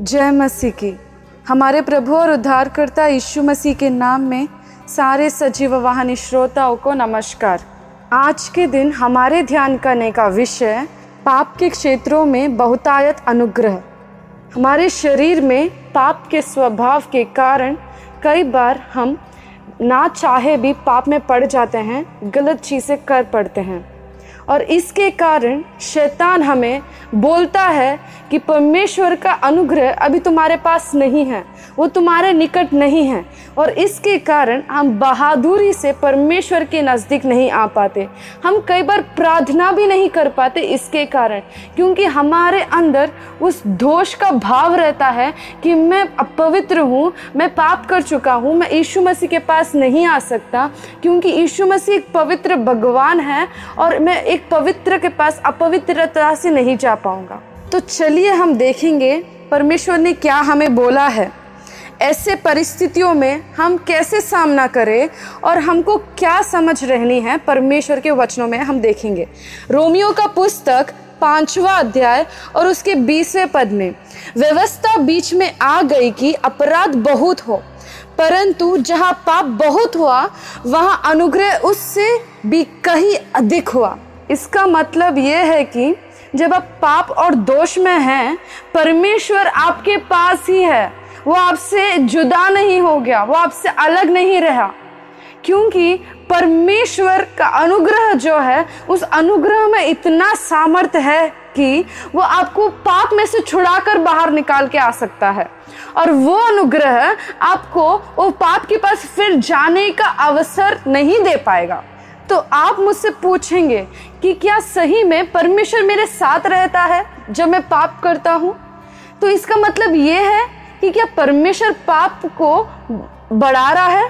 जय मसीह की। हमारे प्रभु और उद्धारकर्ता यीशु मसीह के नाम में सारे सजीव वाहनी श्रोताओं को नमस्कार। आज के दिन हमारे ध्यान करने का विषय पाप के क्षेत्रों में बहुतायत अनुग्रह। हमारे शरीर में पाप के स्वभाव के कारण कई बार हम ना चाहे भी पाप में पड़ जाते हैं, गलत चीज़ें कर पड़ते हैं। और इसके कारण शैतान हमें बोलता है कि परमेश्वर का अनुग्रह अभी तुम्हारे पास नहीं है, वो तुम्हारे निकट नहीं है। और इसके कारण हम बहादुरी से परमेश्वर के नज़दीक नहीं आ पाते। हम कई बार प्रार्थना भी नहीं कर पाते इसके कारण, क्योंकि हमारे अंदर उस दोष का भाव रहता है कि मैं अपवित्र हूँ, मैं पाप कर चुका हूँ, मैं यीशु मसीह के पास नहीं आ सकता, क्योंकि यीशु मसीह एक पवित्र भगवान है और मैं एक पवित्र के पास अपवित्रता से नहीं जा पाऊँगा। तो चलिए हम देखेंगे परमेश्वर ने क्या हमें बोला है। ऐसे परिस्थितियों में हम कैसे सामना करें और हमको क्या समझ रहनी है परमेश्वर के वचनों में हम देखेंगे। रोमियो का पुस्तक पांचवा अध्याय और उसके बीसवें पद में, व्यवस्था बीच में आ गई कि अपराध बहुत हो, परंतु जहाँ पाप बहुत हुआ, वहाँ अनुग्रह उससे भी कहीं अधिक हुआ। इसका मतलब ये है कि जब आप पाप और दोष में हैं, परमेश्वर आपके पास ही है। वो आपसे जुदा नहीं हो गया, वो आपसे अलग नहीं रहा। क्योंकि परमेश्वर का अनुग्रह जो है, उस अनुग्रह में इतना सामर्थ्य है कि वो आपको पाप में से छुड़ाकर बाहर निकाल के आ सकता है। और वो अनुग्रह आपको वो पाप के पास फिर जाने का अवसर नहीं दे पाएगा। तो आप मुझसे पूछेंगे कि क्या सही में परमेश्वर मेरे साथ रहता है जब मैं पाप करता हूँ? तो इसका मतलब ये है कि क्या परमेश्वर पाप को बढ़ा रहा है?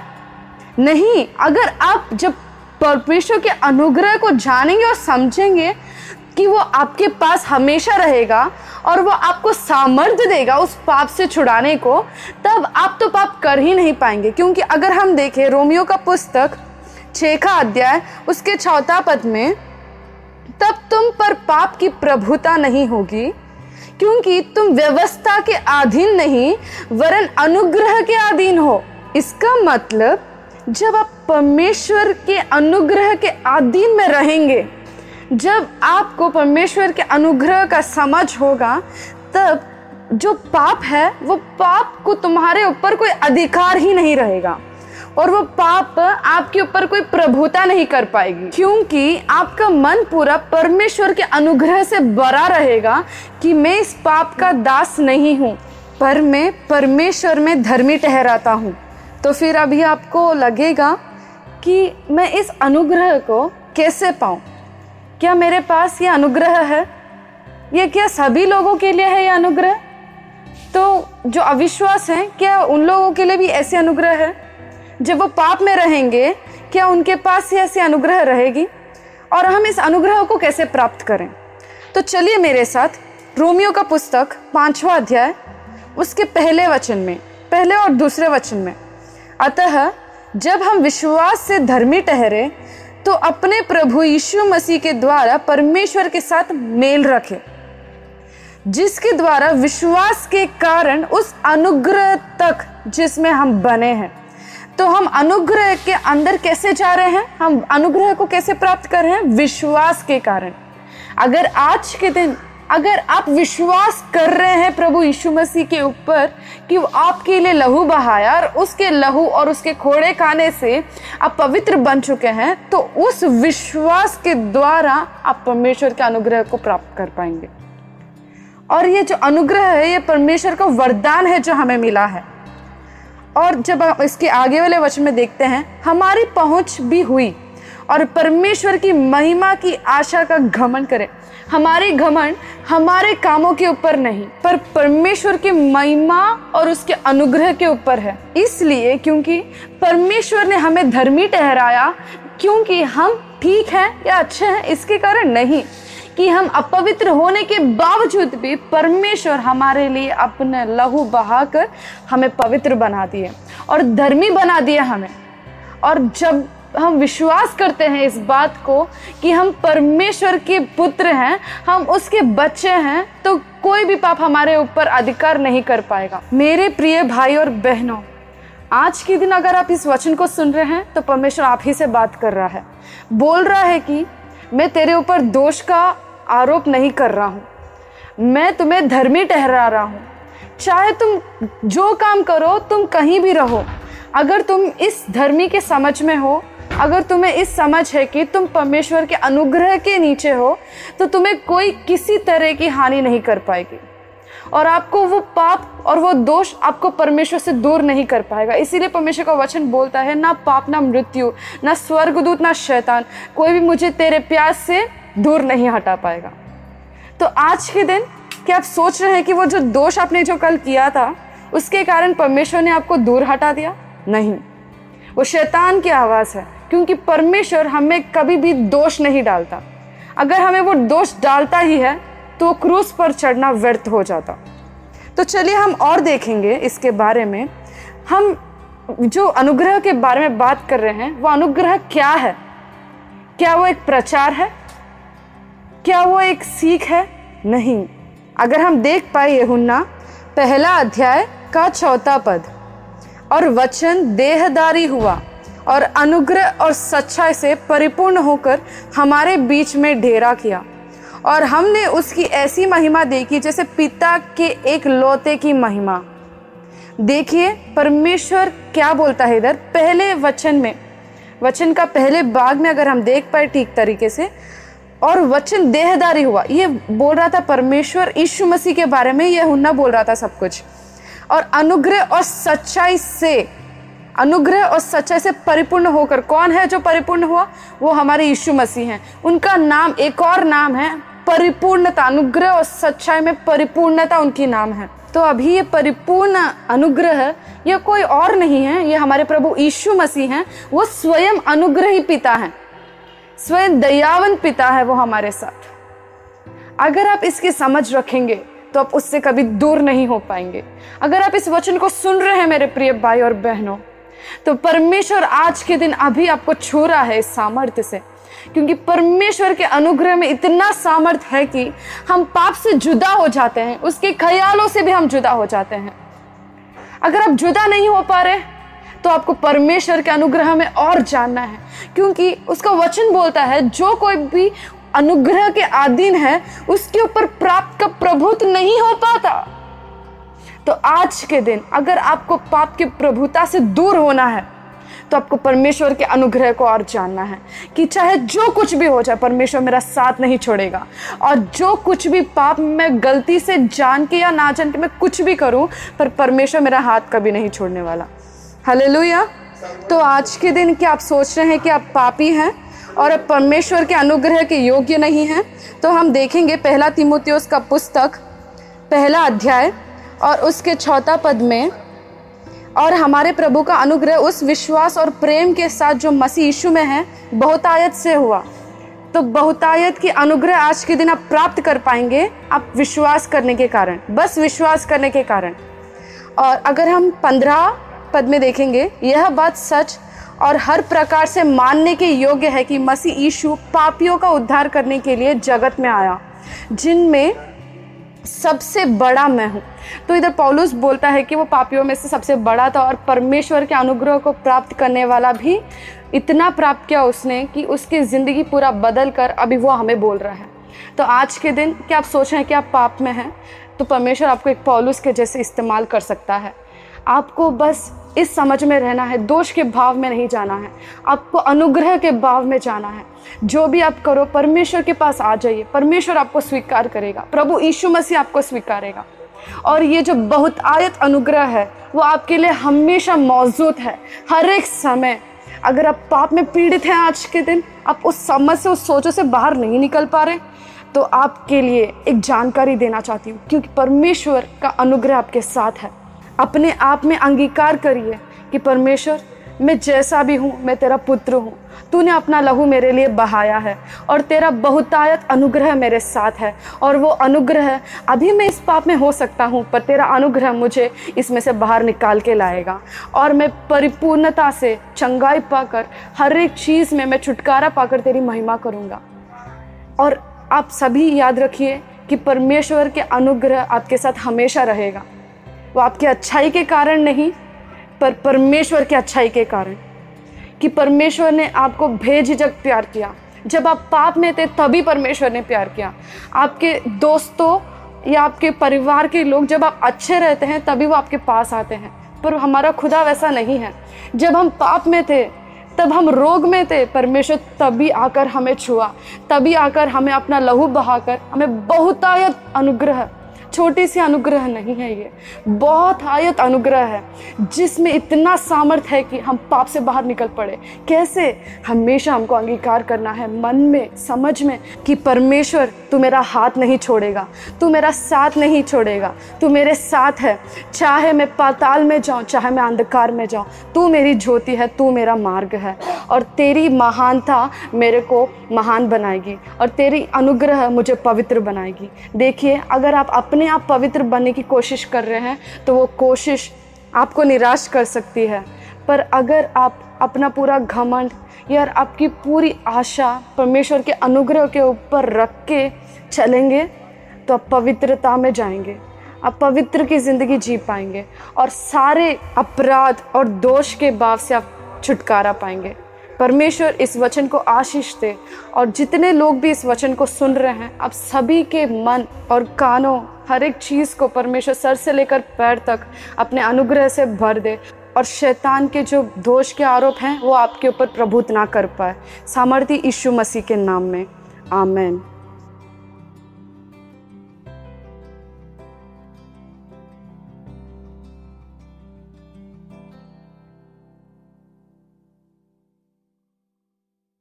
नहीं, अगर आप जब परमेश्वर के अनुग्रह को जानेंगे और समझेंगे कि वो आपके पास हमेशा रहेगा और वो आपको सामर्थ्य देगा उस पाप से छुड़ाने को, तब आप तो पाप कर ही नहीं पाएँगे। क्योंकि अगर हम देखें रोमियो का पुस्तक छेखा अध्याय, उसके चौथा पद में, तब तुम पर पाप की प्रभुता नहीं होगी, क्योंकि तुम व्यवस्था के अधीन नहीं, वरन अनुग्रह के अधीन हो। इसका मतलब जब आप परमेश्वर के अनुग्रह के अधीन में रहेंगे, जब आपको परमेश्वर के अनुग्रह का समझ होगा, तब जो पाप है, वो पाप को तुम्हारे ऊपर कोई अधिकार ही नहीं रहेगा। और वो पाप आपके ऊपर कोई प्रभुता नहीं कर पाएगी। क्योंकि आपका मन पूरा परमेश्वर के अनुग्रह से भरा रहेगा कि मैं इस पाप का दास नहीं हूँ, पर मैं परमेश्वर में धर्मी ठहराता हूँ। तो फिर अभी आपको लगेगा कि मैं इस अनुग्रह को कैसे पाऊँ? क्या मेरे पास ये अनुग्रह है? ये क्या सभी लोगों के लिए है ये अनुग्रह? तो जो अविश्वास है, क्या उन लोगों के लिए भी ऐसे अनुग्रह है? जब वो पाप में रहेंगे, क्या उनके पास ही ऐसी अनुग्रह रहेगी? और हम इस अनुग्रह को कैसे प्राप्त करें? तो चलिए मेरे साथ, रोमियो का पुस्तक, पांचवा अध्याय, उसके पहले वचन में, पहले और दूसरे वचन में। अतः, जब हम विश्वास से धर्मी ठहरे तो अपने प्रभु यीशु मसीह के द्वारा परमेश्वर के साथ मेल रखें, जिसके द्वारा विश्वास के कारण उस अनुग्रह तक जिसमें हम बने हैं। तो हम अनुग्रह के अंदर कैसे जा रहे हैं? हम अनुग्रह को कैसे प्राप्त कर रहे हैं? विश्वास के कारण। अगर आज के दिन, अगर आप विश्वास कर रहे हैं प्रभु यीशु मसीह के ऊपर कि वो आपके लिए लहू बहाया और उसके लहू और उसके खोड़े खाने से आप पवित्र बन चुके हैं तो उस विश्वास के द्वारा आप परमेश्वर के अनुग्रह को प्राप्त कर पाएँगे। और ये जो अनुग्रह है, ये परमेश्वर का वरदान है जो हमें मिला है। और जब हम इसके आगे वाले वचन में देखते हैं, हमारी पहुँच भी हुई और परमेश्वर की महिमा की आशा का घमन करें। हमारे घमन हमारे कामों के ऊपर नहीं, पर परमेश्वर की महिमा और उसके अनुग्रह के ऊपर है। इसलिए क्योंकि परमेश्वर ने हमें धर्मी ठहराया, क्योंकि हम ठीक हैं या अच्छे हैं, इसके कारण नहीं। कि हम अपवित्र होने के बावजूद भी परमेश्वर हमारे लिए अपने लहू बहाकर हमें पवित्र बना दिए और धर्मी बना दिया हमें। और जब हम विश्वास करते हैं इस बात को कि हम परमेश्वर के पुत्र हैं, हम उसके बच्चे हैं तो कोई भी पाप हमारे ऊपर अधिकार नहीं कर पाएगा। मेरे प्रिय भाई और बहनों, आज के दिन अगर आप इस वचन को सुन रहे हैं तो परमेश्वर आप ही से बात कर रहा है। बोल रहा है कि मैं तेरे ऊपर दोष का आरोप नहीं कर रहा हूँ। मैं तुम्हें धर्मी ठहरा रहा हूँ। चाहे तुम जो काम करो, तुम कहीं भी रहो। अगर तुम इस धर्मी के समझ में हो, अगर तुम्हें इस समझ है कि तुम परमेश्वर के अनुग्रह के नीचे हो तो तुम्हें कोई किसी तरह की हानि नहीं कर पाएगी। और आपको वो पाप और वो दोष आपको परमेश्वर से दूर नहीं कर पाएगा। इसीलिए परमेश्वर का वचन बोलता है, ना पाप, ना मृत्यु, ना स्वर्गदूत, ना शैतान। कोई भी मुझे तेरे प्यास से दूर नहीं हटा पाएगा। तो आज के दिन क्या आप सोच रहे हैं कि वो जो दोष आपने जो कल किया था, उसके कारण परमेश्वर ने आपको दूर हटा दिया? नहीं। वो शैतान की आवाज़ है, क्योंकि परमेश्वर हमें कभी भी दोष नहीं डालता। अगर हमें वो दोष डालता ही है तो क्रूस पर चढ़ना व्यर्थ हो जाता। तो चलिए हम और देखेंगे इसके बारे में। हम जो अनुग्रह के बारे में बात कर रहे हैं, वो अनुग्रह क्या है? क्या वो एक प्रचार है? क्या वो एक सीख है? नहीं। अगर हम देख पाए यहुन्ना, पहला अध्याय का चौथा पद। और वचन देहदारी हुआ और अनुग्रह और सच्चाई से परिपूर्ण होकर हमारे बीच में ढेरा किया। और हमने उसकी ऐसी महिमा देखी जैसे पिता के एक लोते की महिमा। देखिए, परमेश्वर क्या बोलता है इधर? पहले वचन में, वचन का पहले भाग में अगर हम देख पाए ठीक तरीके से और वचन देहदारी हुआ। ये बोल रहा था परमेश्वर यीशु मसीह के बारे में, ये हुन्ना बोल रहा था सब कुछ। और अनुग्रह और सच्चाई से, अनुग्रह और सच्चाई से परिपूर्ण होकर, कौन है जो परिपूर्ण हुआ? वो हमारे यीशु मसीह हैं। उनका नाम, एक और नाम है, परिपूर्णता। अनुग्रह और सच्चाई में परिपूर्णता उनकी नाम है। तो अभी ये परिपूर्ण अनुग्रह, ये कोई और नहीं है, ये हमारे प्रभु यीशु मसीह हैं। वो स्वयं अनुग्रही पिता हैं। स्वयं दयावन पिता है वो हमारे साथ। अगर आप इसकी समझ रखेंगे तो आप उससे कभी दूर नहीं हो पाएँगे। अगर आप इस वचन को सुन रहे हैं मेरे प्रिय भाई और बहनों तो परमेश्वर आज के दिन अभी आपको छू रहा है इस सामर्थ्य से। क्योंकि परमेश्वर के अनुग्रह में इतना सामर्थ्य है कि हम पाप से जुदा हो जाते हैं, उसके ख्यालों से भी हम जुदा हो जाते हैं। अगर आप जुदा नहीं हो पा रहे तो आपको परमेश्वर के अनुग्रह में और जानना है। क्योंकि उसका वचन बोलता है, जो कोई भी अनुग्रह के अधीन है, उसके ऊपर प्राप्त का प्रभुत्व नहीं हो पाता। तो आज के दिन अगर आपको पाप की प्रभुता से दूर होना है तो आपको परमेश्वर के अनुग्रह को और जानना है कि चाहे जो कुछ भी हो जाए, परमेश्वर मेरा साथ नहीं छोड़ेगा। और जो कुछ भी पाप मैं गलती से जान के या ना जान के मैं कुछ भी करूँ, पर परमेश्वर मेरा हाथ कभी नहीं छोड़ने वाला। हले तो आज के दिन क्या आप सोच रहे हैं कि आप पापी हैं और अब परमेश्वर के अनुग्रह के योग्य नहीं हैं? तो हम देखेंगे पहला तिमोतियोस का पुस्तक, पहला अध्याय और उसके चौथा पद में, और हमारे प्रभु का अनुग्रह उस विश्वास और प्रेम के साथ जो मसीह यीशु में है, बहुतायत से हुआ। तो बहुतायत की अनुग्रह आज के दिन आप प्राप्त कर पाएँगे, आप विश्वास करने के कारण, बस विश्वास करने के कारण। और अगर हम पंद्रह पद में देखेंगे, यह बात सच और हर प्रकार से मानने के योग्य है कि मसीह यीशु पापियों का उद्धार करने के लिए जगत में आया, जिनमें सबसे बड़ा मैं हूँ। तो इधर पौलुस बोलता है कि वो पापियों में से सबसे बड़ा था और परमेश्वर के अनुग्रह को प्राप्त करने वाला भी इतना प्राप्त किया उसने कि उसकी ज़िंदगी पूरा बदल कर अभी वो हमें बोल रहा है। तो आज के दिन, क्या आप सोच रहे हैं कि आप पाप में हैं? तो परमेश्वर आपको एक पौलुस के जैसे इस्तेमाल कर सकता है। आपको बस इस समझ में रहना है, दोष के भाव में नहीं जाना है। आपको अनुग्रह के भाव में जाना है। जो भी आप करो, परमेश्वर के पास आ जाइए। परमेश्वर आपको स्वीकार करेगा। प्रभु यीशु मसीह आपको स्वीकारेगा। और ये जो बहुत आयत अनुग्रह है, वो आपके लिए हमेशा मौजूद है। हर एक समय, अगर आप पाप में पीड़ित हैं आज के दिन, आप उस समझ से, उस सोचों से बाहर नहीं निकल पा रहे तो आपके लिए एक जानकारी देना चाहती हूँ, क्योंकि परमेश्वर का अनुग्रह आपके साथ है। अपने आप में अंगीकार करिए कि परमेश्वर, मैं जैसा भी हूँ, मैं तेरा पुत्र हूँ। तूने अपना लहू मेरे लिए बहाया है और तेरा बहुतायत अनुग्रह मेरे साथ है और वो अनुग्रह अभी मैं इस पाप में हो सकता हूँ, पर तेरा अनुग्रह मुझे इसमें से बाहर निकाल के लाएगा। और मैं परिपूर्णता से चंगाई पाकर, हर एक चीज़ में मैं छुटकारा पाकर तेरी महिमा करूँगा। और आप सभी याद रखिए कि परमेश्वर के अनुग्रह आपके साथ हमेशा रहेगा। वो आपकी अच्छाई के कारण नहीं, पर परमेश्वर की अच्छाई के कारण। कि परमेश्वर ने आपको भेझिझक प्यार किया। जब आप पाप में थे, तभी परमेश्वर ने प्यार किया। आपके दोस्तों या आपके परिवार के लोग जब आप अच्छे रहते हैं, तभी वो आपके पास आते हैं। पर हमारा खुदा वैसा नहीं है। जब हम पाप में थे, तब हम रोग में थे। परमेश्वर तभी आकर हमें छुआ। तभी आकर हमें अपना लहू बहाकर, हमें बहुतायत अनुग्रह छोटी सी अनुग्रह नहीं है ये। बहुत आयत अनुग्रह है, जिसमें इतना सामर्थ है कि हम पाप से बाहर निकल पड़े। कैसे? हमेशा हमको अंगीकार करना है मन में, समझ में कि परमेश्वर तू मेरा हाथ नहीं छोड़ेगा, तू मेरा साथ नहीं छोड़ेगा, तू मेरे साथ है। चाहे मैं पाताल में जाऊँ, चाहे मैं अंधकार में जाऊँ, तू मेरी ज्योति है, तू मेरा मार्ग है और तेरी महानता मेरे को महान बनाएगी और तेरी अनुग्रह मुझे पवित्र बनाएगी। देखिए, अगर आप अपने आप पवित्र बनने की कोशिश कर रहे हैं तो वो कोशिश आपको निराश कर सकती है। पर अगर आप अपना पूरा घमंड या आपकी पूरी आशा परमेश्वर के अनुग्रह के ऊपर रख के चलेंगे तो आप पवित्रता में जाएँगे, आप पवित्र की ज़िंदगी जी पाएँगे और सारे अपराध और दोष के भाव से आप छुटकारा पाएँगे। परमेश्वर इस वचन को आशीष दे। और जितने लोग भी इस वचन को सुन रहे हैं, अब सभी के मन और कानों हर एक चीज़ को परमेश्वर सर से लेकर पैर तक अपने अनुग्रह से भर दे। और शैतान के जो दोष के आरोप हैं, वो आपके ऊपर प्रभुत ना कर पाए। सामर्थ्य यीशु मसीह के नाम में। आमेन।